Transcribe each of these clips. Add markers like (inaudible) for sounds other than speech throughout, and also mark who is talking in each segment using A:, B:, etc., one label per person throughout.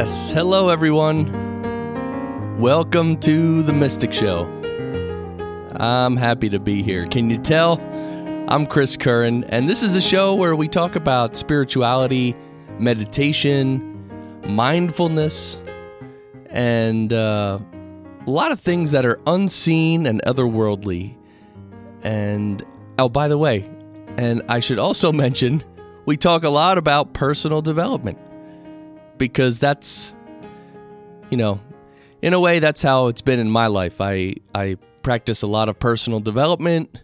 A: Yes, hello everyone. Welcome to the Mystic Show. I'm happy to be here. Can you tell? I'm Chris Curran, and this is a show where we talk about spirituality, meditation, mindfulness, and uh, a lot of things that are unseen and otherworldly. And oh, by the way, and I should also (laughs) mention, we talk a lot about personal development because that's you know in a way that's how it's been in my life. I i practice a lot of personal development.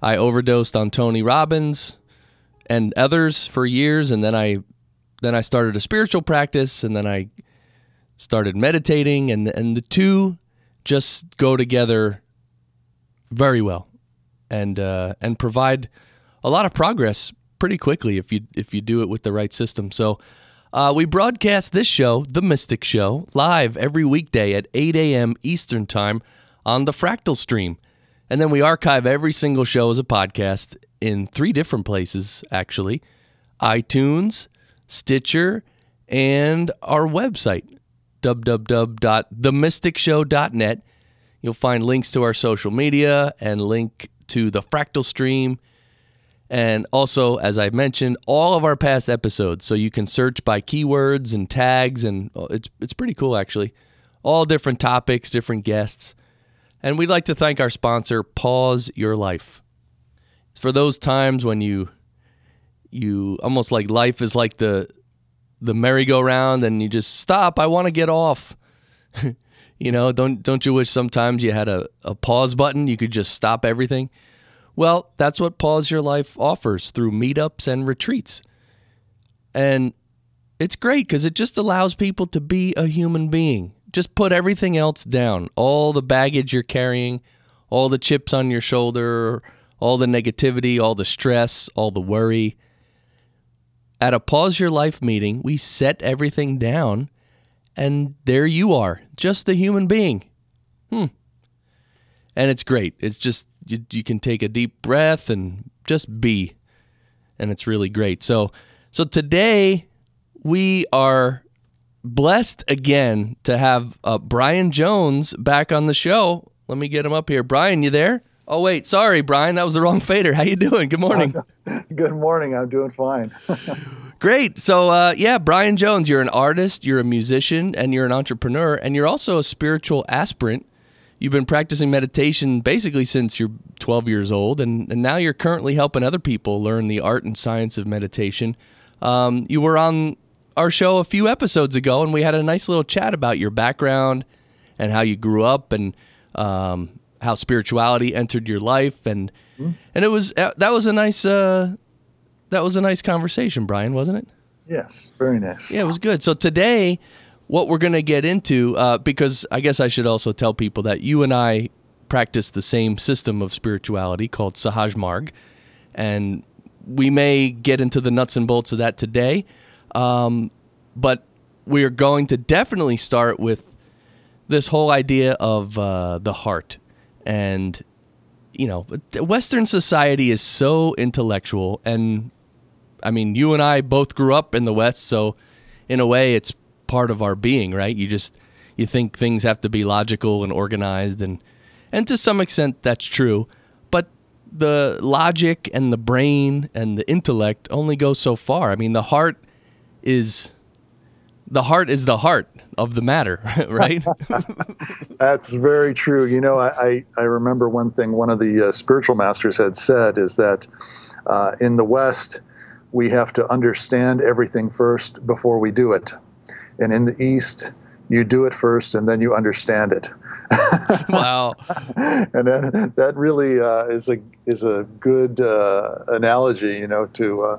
A: I overdosed on tony robbins and others for years and then i then i started a spiritual practice and then i started meditating and and the two just go together very well and uh, and provide a lot of progress pretty quickly if you if you do it with the right system. So uh, we broadcast this show, The Mystic Show, live every weekday at 8 a.m. Eastern Time on the Fractal Stream. And then we archive every single show as a podcast in three different places, actually iTunes, Stitcher, and our website, www.themysticshow.net. You'll find links to our social media and link to the Fractal Stream and also, as I mentioned, all of our past episodes. So you can search by keywords and tags, and oh, it's it's pretty cool actually. All different topics, different guests, and we'd like to thank our sponsor, Pause Your Life. For those times when you you almost like life is like the the merry-go-round, and you just stop. I want to get off. (laughs) you know, don't don't you wish sometimes you had a, a pause button? You could just stop everything. Well, that's what Pause Your Life offers through meetups and retreats. And it's great because it just allows people to be a human being. Just put everything else down all the baggage you're carrying, all the chips on your shoulder, all the negativity, all the stress, all the worry. At a Pause Your Life meeting, we set everything down, and there you are, just a human being. Hmm. And it's great. It's just you, you can take a deep breath and just be. And it's really great. So so today we are blessed again to have uh, brian jones back on the show. Let me get him up here. Brian you there? Oh wait. Sorry brian. That was the wrong fader. How you doing? Good morning. (laughs)
B: Good morning. I'm doing fine. (laughs)
A: Great. So uh, yeah brian jones you're an artist you're a musician and you're an entrepreneur and you're also a spiritual aspirant you've been practicing meditation basically since you're 12 years old, and, and now you're currently helping other people learn the art and science of meditation. Um, you were on our show a few episodes ago, and we had a nice little chat about your background and how you grew up and um, how spirituality entered your life, and mm-hmm. and it was uh, that was a nice uh, that was a nice conversation, Brian, wasn't it?
B: Yes, very nice.
A: Yeah, it was good. So today what we're going to get into, uh, because I guess I should also tell people that you and I practice the same system of spirituality called Sahaj Marg, and we may get into the nuts and bolts of that today. Um, but we are going to definitely start with this whole idea of uh, the heart. And, you know, Western society is so intellectual. And I mean, you and I both grew up in the West, so in a way, it's part of our being, right? You just you think things have to be logical and organized and and to some extent that's true, but the logic and the brain and the intellect only go so far. I mean, the heart is the heart is the heart of the matter, (laughs) right? (laughs)
B: That's very true. You know, I, I remember one thing one of the uh, spiritual masters had said is that uh, in the West, we have to understand everything first before we do it. And in the East, you do it first and then you understand it. (laughs)
A: wow.
B: and then that really uh, is a is a good uh, analogy, you know, to uh,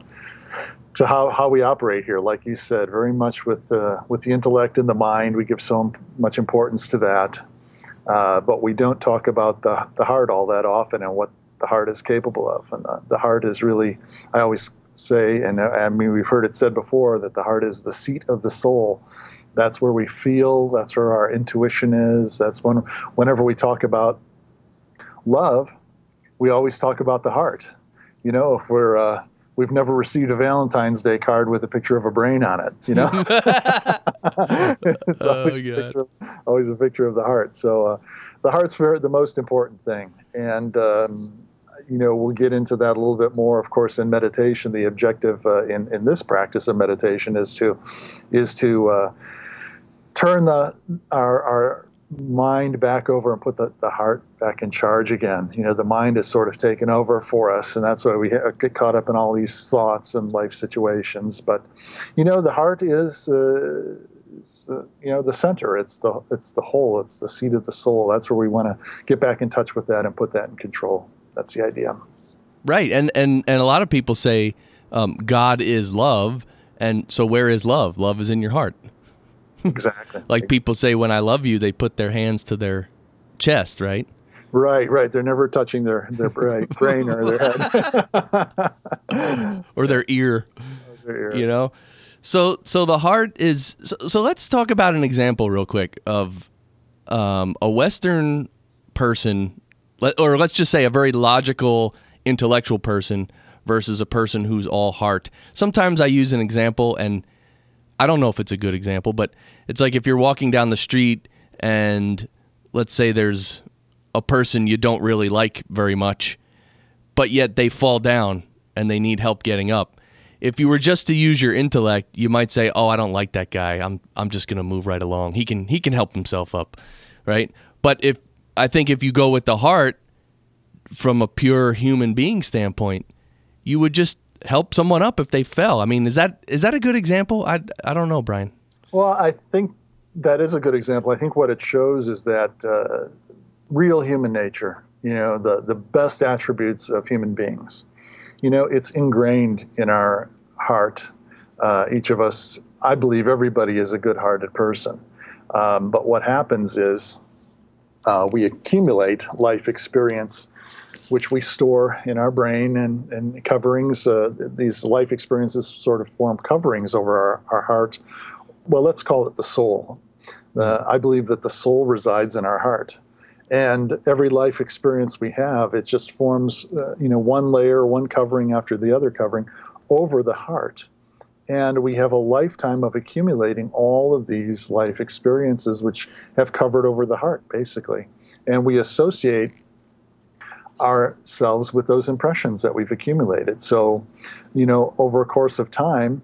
B: to how, how we operate here. Like you said, very much with the with the intellect and the mind, we give so much importance to that, uh, but we don't talk about the the heart all that often and what the heart is capable of. And the, the heart is really, I always say, and I mean we've heard it said before that the heart is the seat of the soul that's where we feel that's where our intuition is that's when whenever we talk about love we always talk about the heart. You know if we're uh, we've never received a valentine's day card with a picture of a brain on it you know? (laughs) (laughs) It's oh, always, a picture, always, a picture of the heart. So uh, the heart's the most important thing. And um, you know, we'll get into that a little bit more, of course, in meditation. The objective uh, in in this practice of meditation is to is to uh, turn the our, our mind back over and put the, the heart back in charge again. You know, the mind is sort of taken over for us, and that's why we get caught up in all these thoughts and life situations. But, you know, the heart is, uh, uh, you know, the center. It's the it's the whole. It's the seat of the soul. That's where we want to get back in touch with that and put that in control. That's the idea.
A: Right, and and and a lot of people say um, God is love, and so where is love? Love is in your heart. (laughs)
B: Exactly.
A: like people say, when I love you, they put their hands to their chest, right?
B: Right, right. They're never touching their their (laughs) brain or their
A: head or their ear, their ear. You know. So so the heart is. So, so let's talk about an example real quick of um, a Western person, or let's just say a very logical, intellectual person versus a person who's all heart. Sometimes I use an example and I don't know if it's a good example, but it's like if you're walking down the street and let's say there's a person you don't really like very much, but yet they fall down and they need help getting up. If you were just to use your intellect, you might say, "Oh, I don't like that guy. I'm I'm just going to move right along. He can he can help himself up." Right? But if I think if you go with the heart from a pure human being standpoint, you would just help someone up if they fell. I mean, is that is that a good example? I I don't know, Brian.
B: Well, I think that is a good example. I think what it shows is that uh, real human nature, you know, the the best attributes of human beings. You know, it's ingrained in our heart. Uh, each of us, I believe, everybody is a good-hearted person. Um, but what happens is uh, we accumulate life experience which we store in our brain and, and coverings. Uh, these life experiences sort of form coverings over our, our heart. Well, let's call it the soul. Uh, I believe that the soul resides in our heart. And every life experience we have, it just forms, uh, you know, one layer, one covering after the other covering over the heart. And we have a lifetime of accumulating all of these life experiences, which have covered over the heart, basically. And we associate ourselves with those impressions that we've accumulated. So, you know, over a course of time,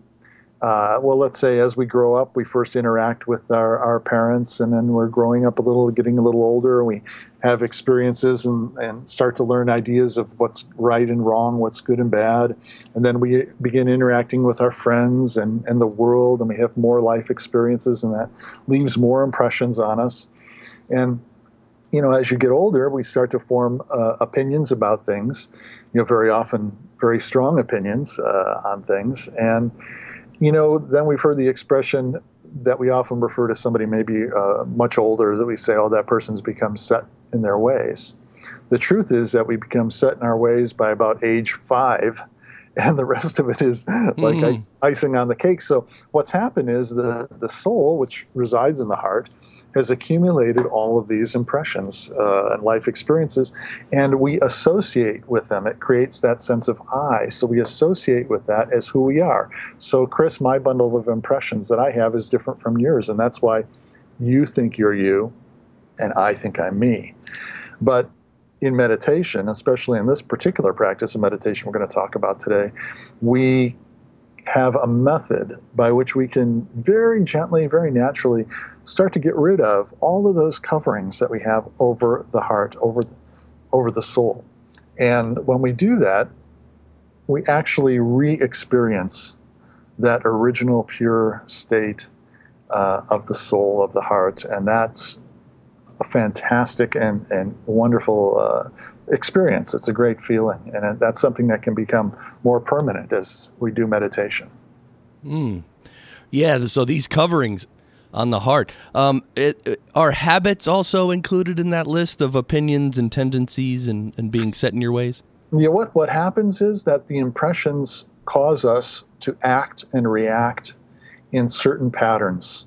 B: uh, well, let's say as we grow up, we first interact with our, our parents, and then we're growing up a little, getting a little older, and we have experiences and, and start to learn ideas of what's right and wrong, what's good and bad. And then we begin interacting with our friends and, and the world, and we have more life experiences, and that leaves more impressions on us. And you know, as you get older, we start to form uh, opinions about things, you know, very often very strong opinions uh, on things. And, you know, then we've heard the expression that we often refer to somebody maybe uh, much older that we say, oh, that person's become set in their ways. The truth is that we become set in our ways by about age five, (laughs) and the rest of it is like mm. icing on the cake. So, what's happened is the, the soul, which resides in the heart, has accumulated all of these impressions uh, and life experiences, and we associate with them. It creates that sense of I. So we associate with that as who we are. So, Chris, my bundle of impressions that I have is different from yours, and that's why you think you're you, and I think I'm me. But in meditation, especially in this particular practice of meditation we're going to talk about today, we have a method by which we can very gently, very naturally start to get rid of all of those coverings that we have over the heart, over, over the soul. And when we do that, we actually re experience that original pure state uh, of the soul, of the heart. And that's a fantastic and, and wonderful uh, experience. It's a great feeling. And that's something that can become more permanent as we do meditation.
A: Mm. Yeah, so these coverings on the heart. Um, it, it, are habits also included in that list of opinions and tendencies and, and being set in your ways?
B: Yeah, what, what happens is that the impressions cause us to act and react in certain patterns.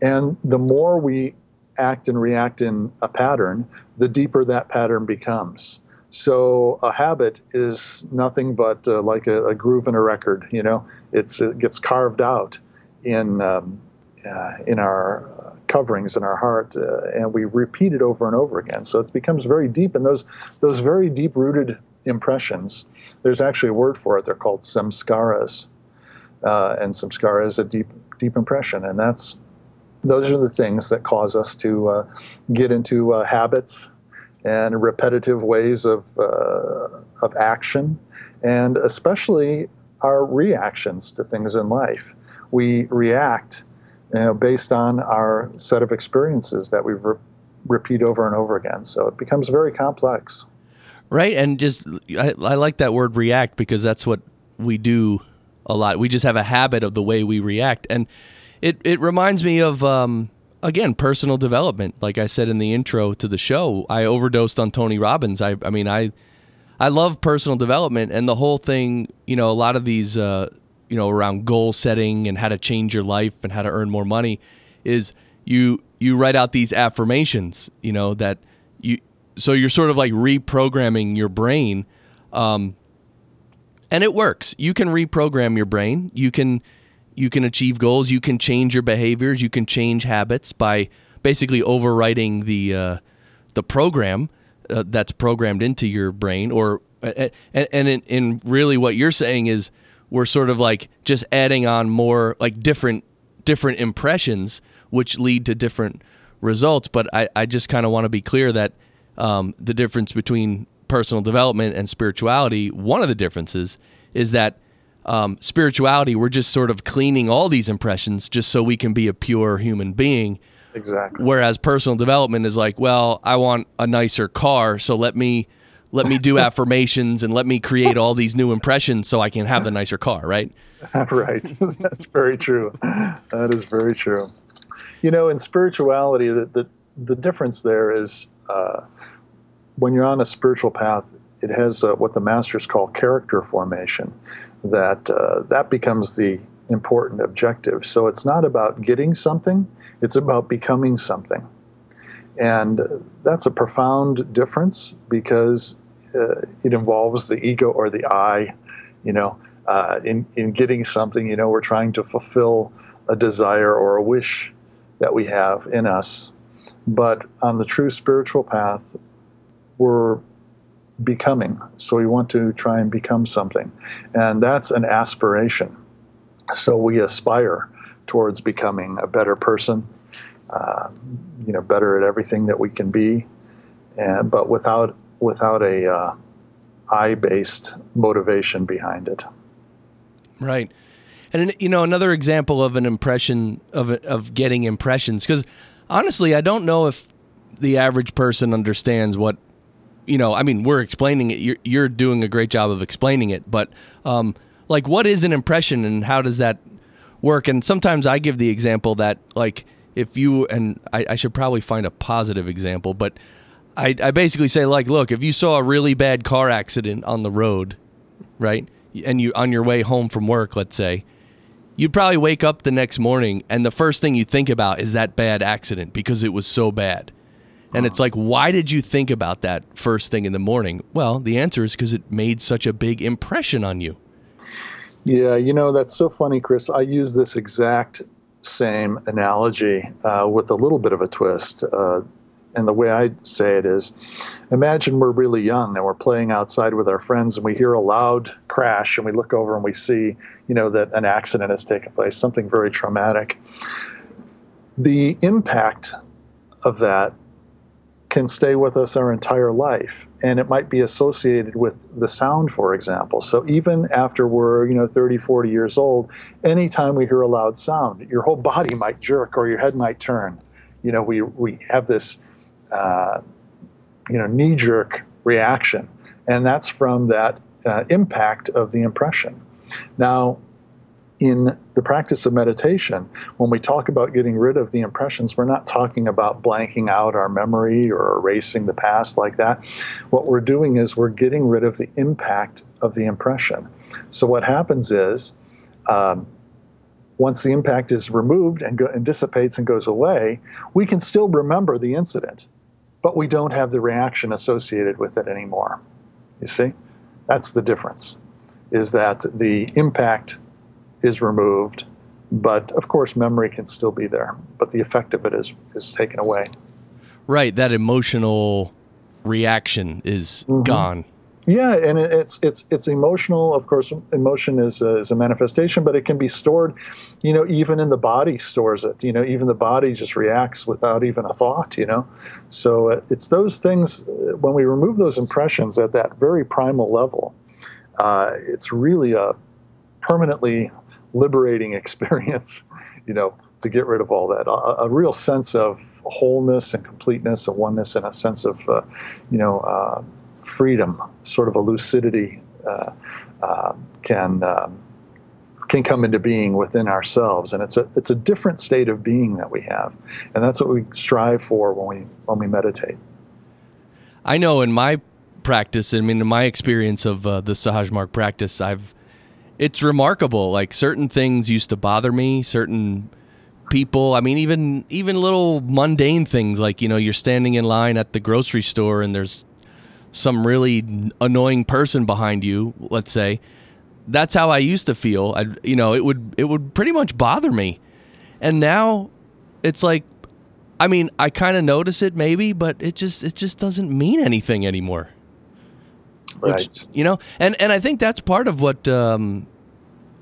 B: And the more we act and react in a pattern, the deeper that pattern becomes. So a habit is nothing but uh, like a, a, groove in a record. You know, it's it gets carved out in um, uh, in our coverings in our heart, uh, and we repeat it over and over again. So it becomes very deep, and those those very deep rooted impressions. There's actually a word for it. They're called samskaras, uh, and samskara is a deep deep impression, and that's those are the things that cause us to uh, get into uh, habits and repetitive ways of uh, of action, and especially our reactions to things in life. We react you know, based on our set of experiences that we re- repeat over and over again. So it becomes very complex.
A: Right, and just I, I like that word react because that's what we do a lot. We just have a habit of the way we react, and it it reminds me of um, again personal development. Like I said in the intro to the show, I overdosed on Tony Robbins. I I mean I I love personal development and the whole thing. You know, a lot of these uh, you know around goal setting and how to change your life and how to earn more money is you you write out these affirmations. You know that you so you're sort of like reprogramming your brain. Um, and it works. You can reprogram your brain. You can you can achieve goals. You can change your behaviors. You can change habits by basically overwriting the uh, the program uh, that's programmed into your brain. Or and, and in, in really what you're saying is we're sort of like just adding on more like different different impressions, which lead to different results. But I, I just kind of want to be clear that um, the difference between personal development and spirituality, one of the differences is that um, spirituality, we're just sort of cleaning all these impressions just so we can be a pure human being.
B: Exactly.
A: Whereas personal development is like, well, I want a nicer car, so let me let me do (laughs) affirmations and let me create all these new impressions so I can have the nicer car, right? (laughs)
B: right. (laughs) That's very true. That is very true. You know, in spirituality, the the, the difference there is uh, when you're on a spiritual path, it has uh, what the masters call character formation that uh, that becomes the important objective. So it's not about getting something, it's about becoming something. And that's a profound difference because uh, it involves the ego or the I. You know, uh, in, in getting something, you know, we're trying to fulfill a desire or a wish that we have in us. But on the true spiritual path, we're becoming. So we want to try and become something. And that's an aspiration. So we aspire towards becoming a better person, uh, you know, better at everything that we can be, and, but without, without a uh, I based motivation behind it.
A: Right. And you know another example of an impression of of getting impressions because honestly I don't know if the average person understands what you know, I mean, we're explaining it. You're, you're doing a great job of explaining it, but um, like, what is an impression and how does that work? And sometimes I give the example that, like, if you and I, I should probably find a positive example, but I, I basically say, like, look, if you saw a really bad car accident on the road, right, and you on your way home from work, let's say, you'd probably wake up the next morning and the first thing you think about is that bad accident because it was so bad. And it's like, why did you think about that first thing in the morning? Well, the answer is because it made such a big impression on you.
B: Yeah, you know, that's so funny, Chris. I use this exact same analogy uh, with a little bit of a twist. Uh, and the way I say it is imagine we're really young and we're playing outside with our friends and we hear a loud crash and we look over and we see, you know, that an accident has taken place, something very traumatic. The impact of that can stay with us our entire life and it might be associated with the sound for example. So even after we're you know 30 40 years old anytime we hear a loud sound your whole body might jerk or your head might turn. You know we we have this uh, you know knee jerk reaction and that's from that uh, impact of the impression. Now in the practice of meditation, when we talk about getting rid of the impressions, we're not talking about blanking out our memory or erasing the past like that. What we're doing is we're getting rid of the impact of the impression. So, what happens is, um, once the impact is removed and, go, and dissipates and goes away, we can still remember the incident, but we don't have the reaction associated with it anymore. You see? That's the difference, is that the impact is removed, but of course, memory can still be there, but the effect of it is is taken away.
A: Right, that emotional reaction is mm-hmm. gone.
B: Yeah, and it's it's it's emotional. Of course, emotion is a, is a manifestation, but it can be stored. You know, even in the body stores it. You know, even the body just reacts without even a thought. You know, so uh, it's those things. Uh, when we remove those impressions at that very primal level, uh, it's really a permanently liberating (laughs) experience, you know, to get rid of all that. A, a real sense of wholeness and completeness, a oneness, and a sense of, uh, you know, uh, freedom, sort of a lucidity uh, uh can um, can come into being within ourselves, and it's a it's a different state of being that we have, and that's what we strive for when we when we meditate.
A: I know in my practice, I mean, in my experience of uh, the Sahaj Marg practice, I've it's remarkable. Like certain things used to bother me, certain people. I mean, even even little mundane things like you know you're standing in line at the grocery store and there's some really annoying person behind you. Let's say that's how I used to feel. I you know it would it would pretty much bother me, and now it's like. I mean, I kind of notice it maybe, but it just it just doesn't mean anything anymore.
B: Right.
A: You know, and and I think that's part of what um,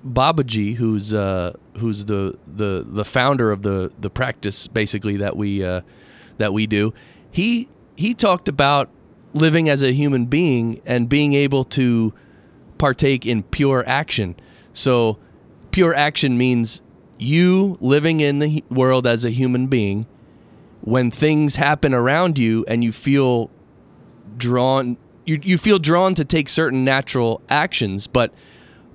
A: Babuji, who's uh, who's the, the the founder of the the practice, basically that we uh, that we do. He he talked about living as a human being and being able to partake in pure action. So, pure action means you living in the world as a human being. When things happen around you and you feel drawn you, you feel drawn to take certain natural actions, but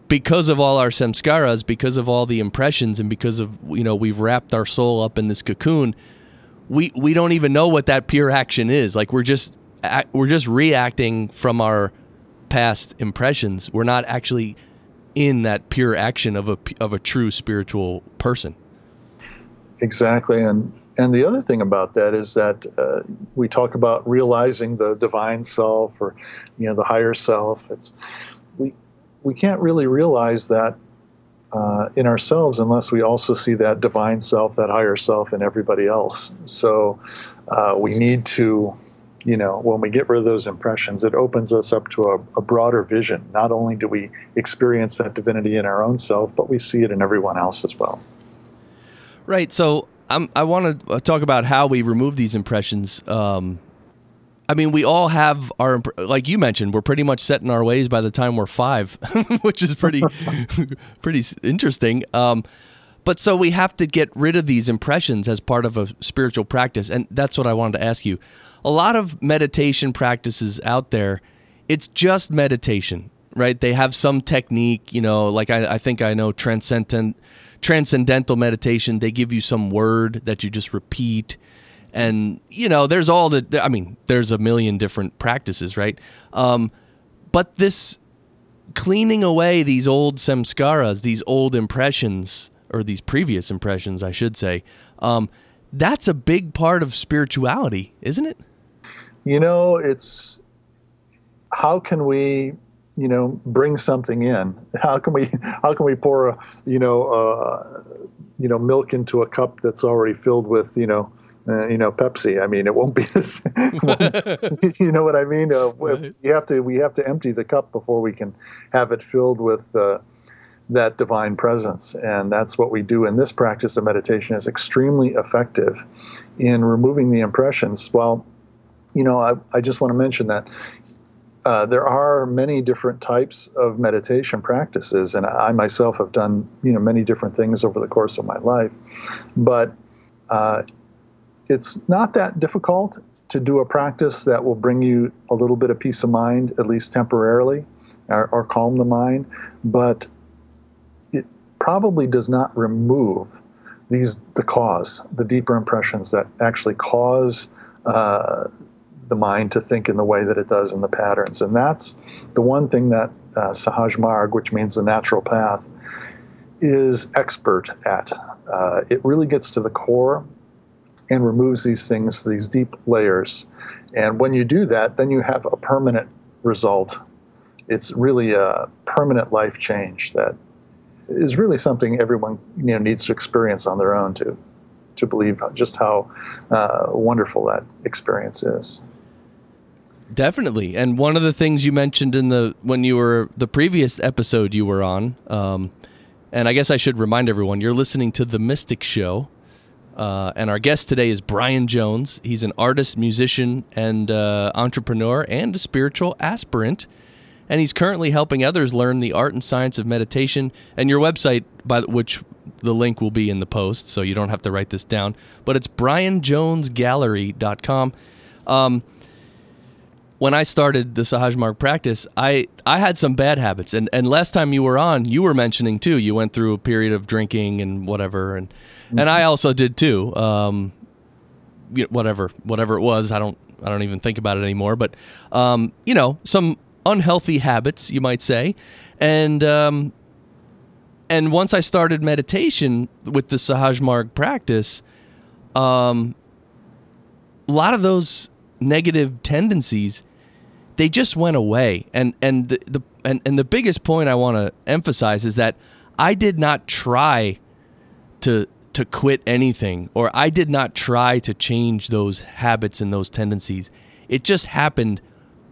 A: because of all our samskaras, because of all the impressions, and because of you know we've wrapped our soul up in this cocoon, we we don't even know what that pure action is. Like we're just we're just reacting from our past impressions. We're not actually in that pure action of a of a true spiritual person.
B: Exactly, and and the other thing about that is that uh, we talk about realizing the divine self or you know the higher self. It's we we can't really realize that uh, in ourselves unless we also see that divine self, that higher self in everybody else. So uh, we need to, you know, when we get rid of those impressions, it opens us up to a, a broader vision. Not only do we experience that divinity in our own self, but we see it in everyone else as well.
A: Right. So I'm, i want to talk about how we remove these impressions. Um, I mean, we all have our like you mentioned. We're pretty much set in our ways by the time we're five, (laughs) which is pretty (laughs) pretty interesting. Um, but so we have to get rid of these impressions as part of a spiritual practice, and that's what I wanted to ask you. A lot of meditation practices out there, it's just meditation, right? They have some technique, you know, like I, I think I know transcendent transcendental meditation, they give you some word that you just repeat. And, you know, there's all the, I mean, there's a million different practices, right? Um, but this cleaning away these old samskaras, these old impressions, or these previous impressions, I should say, um, that's a big part of spirituality, isn't it?
B: You know, it's how can we you know bring something in. How can we how can we pour a you know uh, you know milk into a cup that's already filled with you know uh, you know Pepsi? I mean it won't be this (laughs) you know what I mean? Uh, right. you have to we have to empty the cup before we can have it filled with uh, that divine presence. And that's what we do. In this practice of meditation is extremely effective in removing the impressions. Well you know, I, I just want to mention that uh, there are many different types of meditation practices, and I myself have done you know many different things over the course of my life, but uh, it's not that difficult to do a practice that will bring you a little bit of peace of mind, at least temporarily, or, or calm the mind, but it probably does not remove these the cause, the deeper impressions that actually cause. Uh, the mind to think in the way that it does in the patterns. And that's the one thing that uh, Sahaj Marg, which means the natural path, is expert at. Uh, it really gets to the core and removes these things, these deep layers. And when you do that, then you have a permanent result. It's really a permanent life change that is really something everyone you know needs to experience on their own to to believe just how uh, wonderful that experience is.
A: Definitely, and one of the things you mentioned in the when you were the previous episode you were on, um, and I guess I should remind everyone you're listening to the Mystic Show, uh, and our guest today is Brian Jones. He's an artist, musician, and uh, entrepreneur, and a spiritual aspirant. And he's currently helping others learn the art and science of meditation. And your website, by which the link will be in the post, so you don't have to write this down. But it's brianjonesgallery.com. Um, when I started the Sahaj Marg practice, I, I had some bad habits. And, and last time you were on, you were mentioning too, you went through a period of drinking and whatever. And, mm-hmm. and I also did too. Um, whatever, whatever it was, I don't, I don't even think about it anymore. But, um, you know, some unhealthy habits, you might say. And, um, and once I started meditation with the Sahaj Marg practice, um, a lot of those negative tendencies they just went away. And and the, the and, and the biggest point I want to emphasize is that I did not try to to quit anything or I did not try to change those habits and those tendencies. It just happened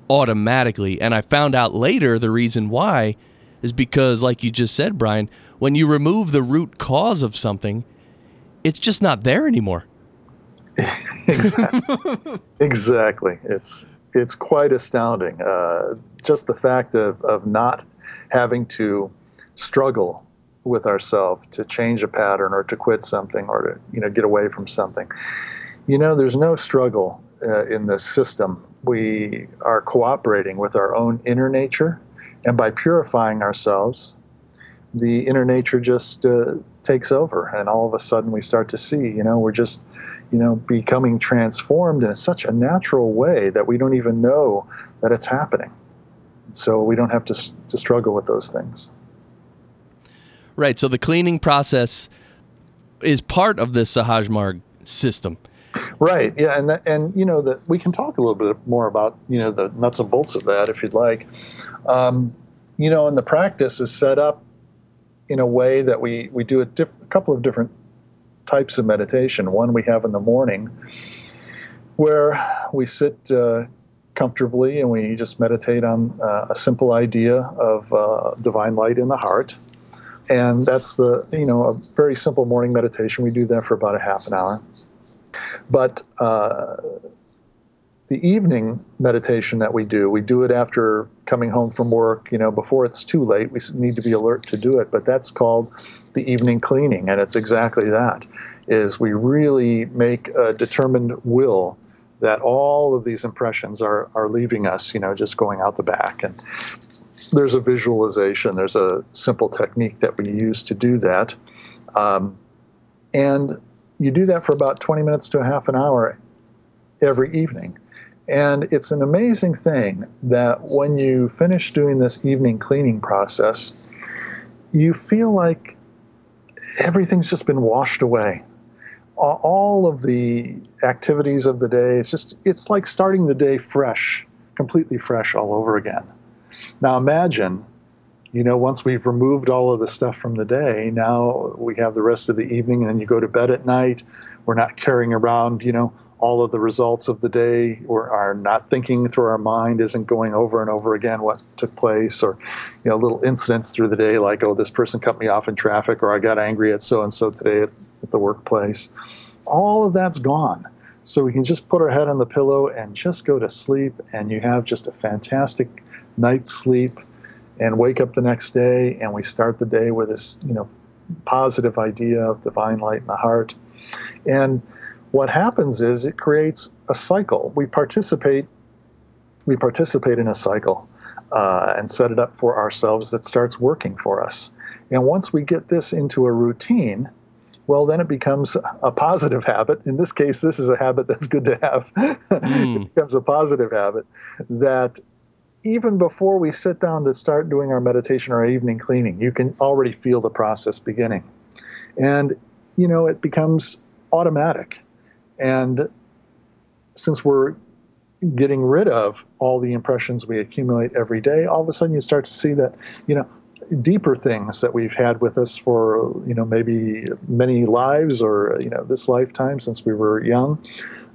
A: automatically and I found out later the reason why is because like you just said Brian, when you remove the root cause of something, it's just not there anymore. (laughs)
B: exactly. exactly. It's it's quite astounding. Uh, just the fact of, of not having to struggle with ourselves to change a pattern or to quit something or to you know get away from something. You know, there's no struggle uh, in this system. We are cooperating with our own inner nature, and by purifying ourselves, the inner nature just uh, takes over, and all of a sudden we start to see. You know, we're just you know, becoming transformed in such a natural way that we don't even know that it's happening. So we don't have to, to struggle with those things.
A: Right. So the cleaning process is part of the Sahaj Marg system.
B: Right. Yeah. And that, and you know that we can talk a little bit more about you know the nuts and bolts of that if you'd like. Um, you know, and the practice is set up in a way that we we do a, diff- a couple of different types of meditation. One we have in the morning, where we sit uh, comfortably and we just meditate on uh, a simple idea of uh, divine light in the heart. And that's the, you know, a very simple morning meditation. We do that for about a half an hour. But uh, the evening meditation that we do, we do it after coming home from work, you know, before it's too late. We need to be alert to do it, but that's called the evening cleaning, and it's exactly that. Is we really make a determined will that all of these impressions are are leaving us, you know, just going out the back. And there's a visualization. There's a simple technique that we use to do that, um, and you do that for about 20 minutes to a half an hour every evening. And it's an amazing thing that when you finish doing this evening cleaning process, you feel like everything's just been washed away. All of the activities of the day, it's just, it's like starting the day fresh, completely fresh all over again. Now imagine, you know, once we've removed all of the stuff from the day, now we have the rest of the evening and then you go to bed at night. We're not carrying around, you know, all of the results of the day or are not thinking through our mind isn't going over and over again what took place or you know little incidents through the day like oh this person cut me off in traffic or i got angry at so and so today at, at, the workplace all of that's gone So we can just put our head on the pillow and just go to sleep, and you have just a fantastic night's sleep, and wake up the next day, and we start the day with this, you know, positive idea of divine light in the heart. And what happens is it creates a cycle. We participate. We participate in a cycle uh, and set it up for ourselves that starts working for us. And once we get this into a routine, well, then it becomes a positive habit. In this case, this is a habit that's good to have. (laughs) Mm. it becomes a positive habit that even before we sit down to start doing our meditation or our evening cleaning, you can already feel the process beginning. And, you know, it becomes automatic. And since we're getting rid of all the impressions we accumulate every day, all of a sudden you start to see that, you know, deeper things that we've had with us for, you know, maybe many lives or, you know, this lifetime since we were young,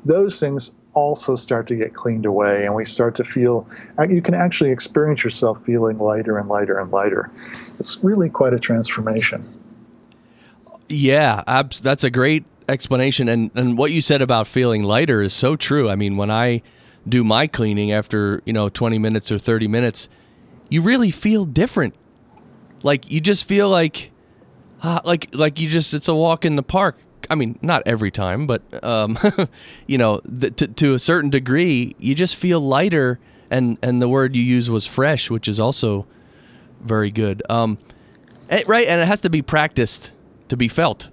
B: those things also start to get cleaned away and we start to feel uh, you can actually experience yourself feeling lighter and lighter and lighter. It's really quite a transformation.
A: Yeah that's a great explanation and and what you said about feeling lighter is so true i mean when i do my cleaning after you know 20 minutes or 30 minutes you really feel different like you just feel like uh, like like you just it's a walk in the park I mean, not every time, but um, (laughs) you know, to, to a certain degree, you just feel lighter. And and the word you use was fresh, which is also very good. Um, eh, right, and it has to be practiced to be felt.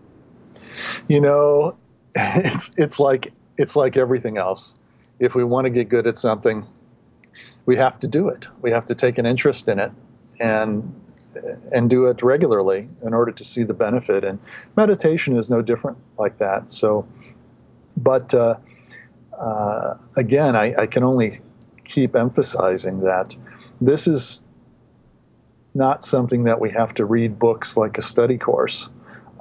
B: You know, (laughs) it's it's like it's like everything else if we want to get good at something, we have to do it. We have to take an interest in it and and do it regularly in order to see the benefit. And meditation is no different like that. So, but uh, uh, again, I, I can only keep emphasizing that this is not something that we have to read books like a study course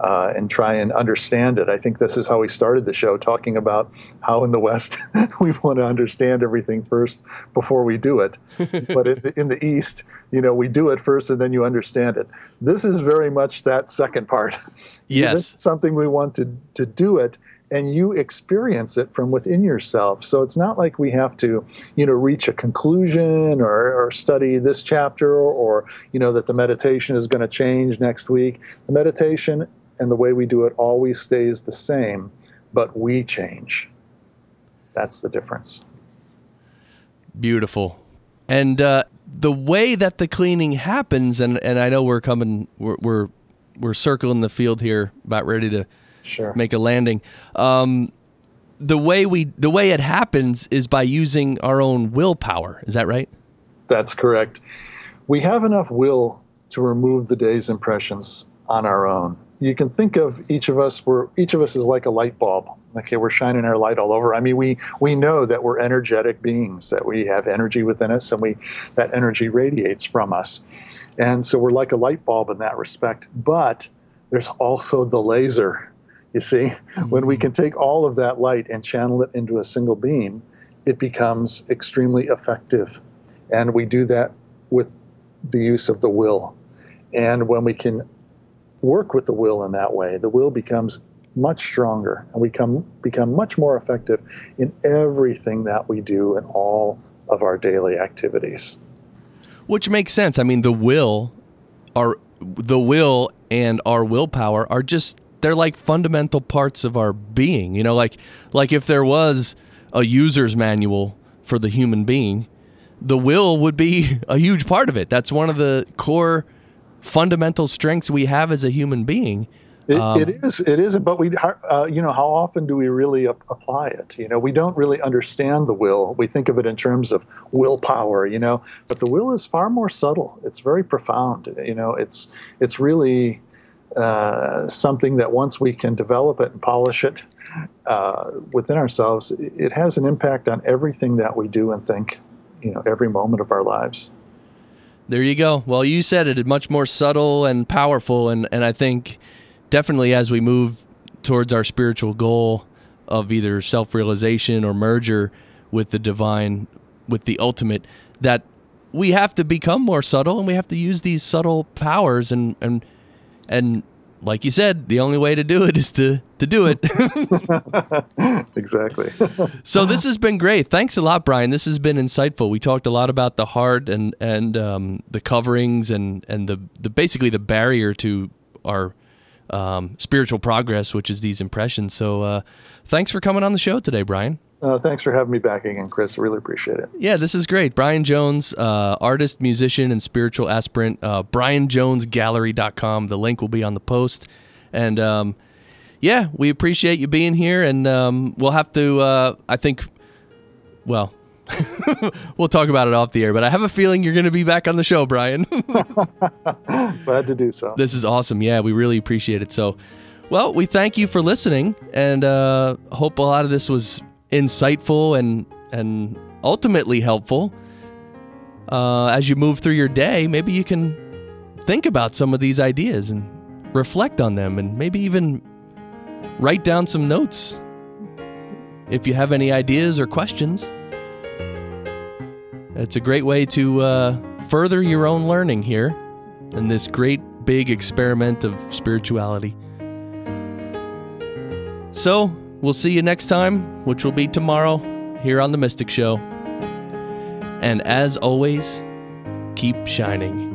B: uh, and try and understand it. I think this is how we started the show, talking about how in the West (laughs) we want to understand everything first before we do it. (laughs) but in, in the East, you know, we do it first and then you understand it. This is very much that second part.
A: Yes.
B: This is something we want to, to do it and you experience it from within yourself. So it's not like we have to, you know, reach a conclusion or, or study this chapter or, or, you know, that the meditation is going to change next week. The meditation and the way we do it always stays the same, but we change. That's the difference.
A: Beautiful. And uh, the way that the cleaning happens, and, and I know we're coming, we're, we're, we're circling the field here, about ready to
B: sure.
A: make a landing. Um, the way we, the way it happens is by using our own willpower. Is that right?
B: That's correct. We have enough will to remove the day's impressions on our own you can think of each of us we're each of us is like a light bulb. Okay we're shining our light all over. I mean we we know that we're energetic beings that we have energy within us and we that energy radiates from us. And so we're like a light bulb in that respect but there's also the laser you see? Mm-hmm. when we can take all of that light and channel it into a single beam it becomes extremely effective. And we do that with the use of the will. And when we can work with the will in that way, the will becomes much stronger and we come, become much more effective in everything that we do in all of our daily activities.
A: Which makes sense. I mean, the will, our the will and our willpower are just they're like fundamental parts of our being. You know, like like if there was a user's manual for the human being, the will would be (laughs) a huge part of it. That's one of the core fundamental strengths we have as a human being.
B: It, um, it is, it is, but we, uh, you know, how often do we really apply it? You know, we don't really understand the will. We think of it in terms of willpower, you know, but the will is far more subtle. It's very profound. You know, it's it's really uh, something that once we can develop it and polish it uh, within ourselves, it has an impact on everything that we do and think. You know, every moment of our lives.
A: There you go. Well, you said it, much more subtle and powerful, and and I think definitely as we move towards our spiritual goal of either self realization or merger with the divine, with the ultimate, that we have to become more subtle and we have to use these subtle powers and and and like you said, the only way to do it is to to do it. (laughs)
B: exactly. (laughs)
A: so this has been great. Thanks a lot, Brian. This has been insightful. We talked a lot about the heart and and um, the coverings and and the the basically the barrier to our um, spiritual progress, which is these impressions. So uh, thanks for coming on the show today, Brian.
B: Uh, thanks for having me back again, Chris. I really appreciate it.
A: Yeah, this is great. Brian Jones, uh, artist, musician, and spiritual aspirant. Uh, BrianJonesGallery.com. The link will be on the post. And um, yeah, we appreciate you being here. And um, we'll have to, uh, I think, well, (laughs) we'll talk about it off the air, but I have a feeling you're going to be back on the show, Brian. (laughs)
B: Glad to do so.
A: This is awesome. Yeah, we really appreciate it. So, well, we thank you for listening and uh, hope a lot of this was insightful and and ultimately helpful uh, as you move through your day. Maybe you can think about some of these ideas and reflect on them, and maybe even write down some notes if you have any ideas or questions. It's a great way to uh, further your own learning here in this great big experiment of spirituality. So, We'll see you next time, which will be tomorrow here on The Mystic Show. And as always, keep shining.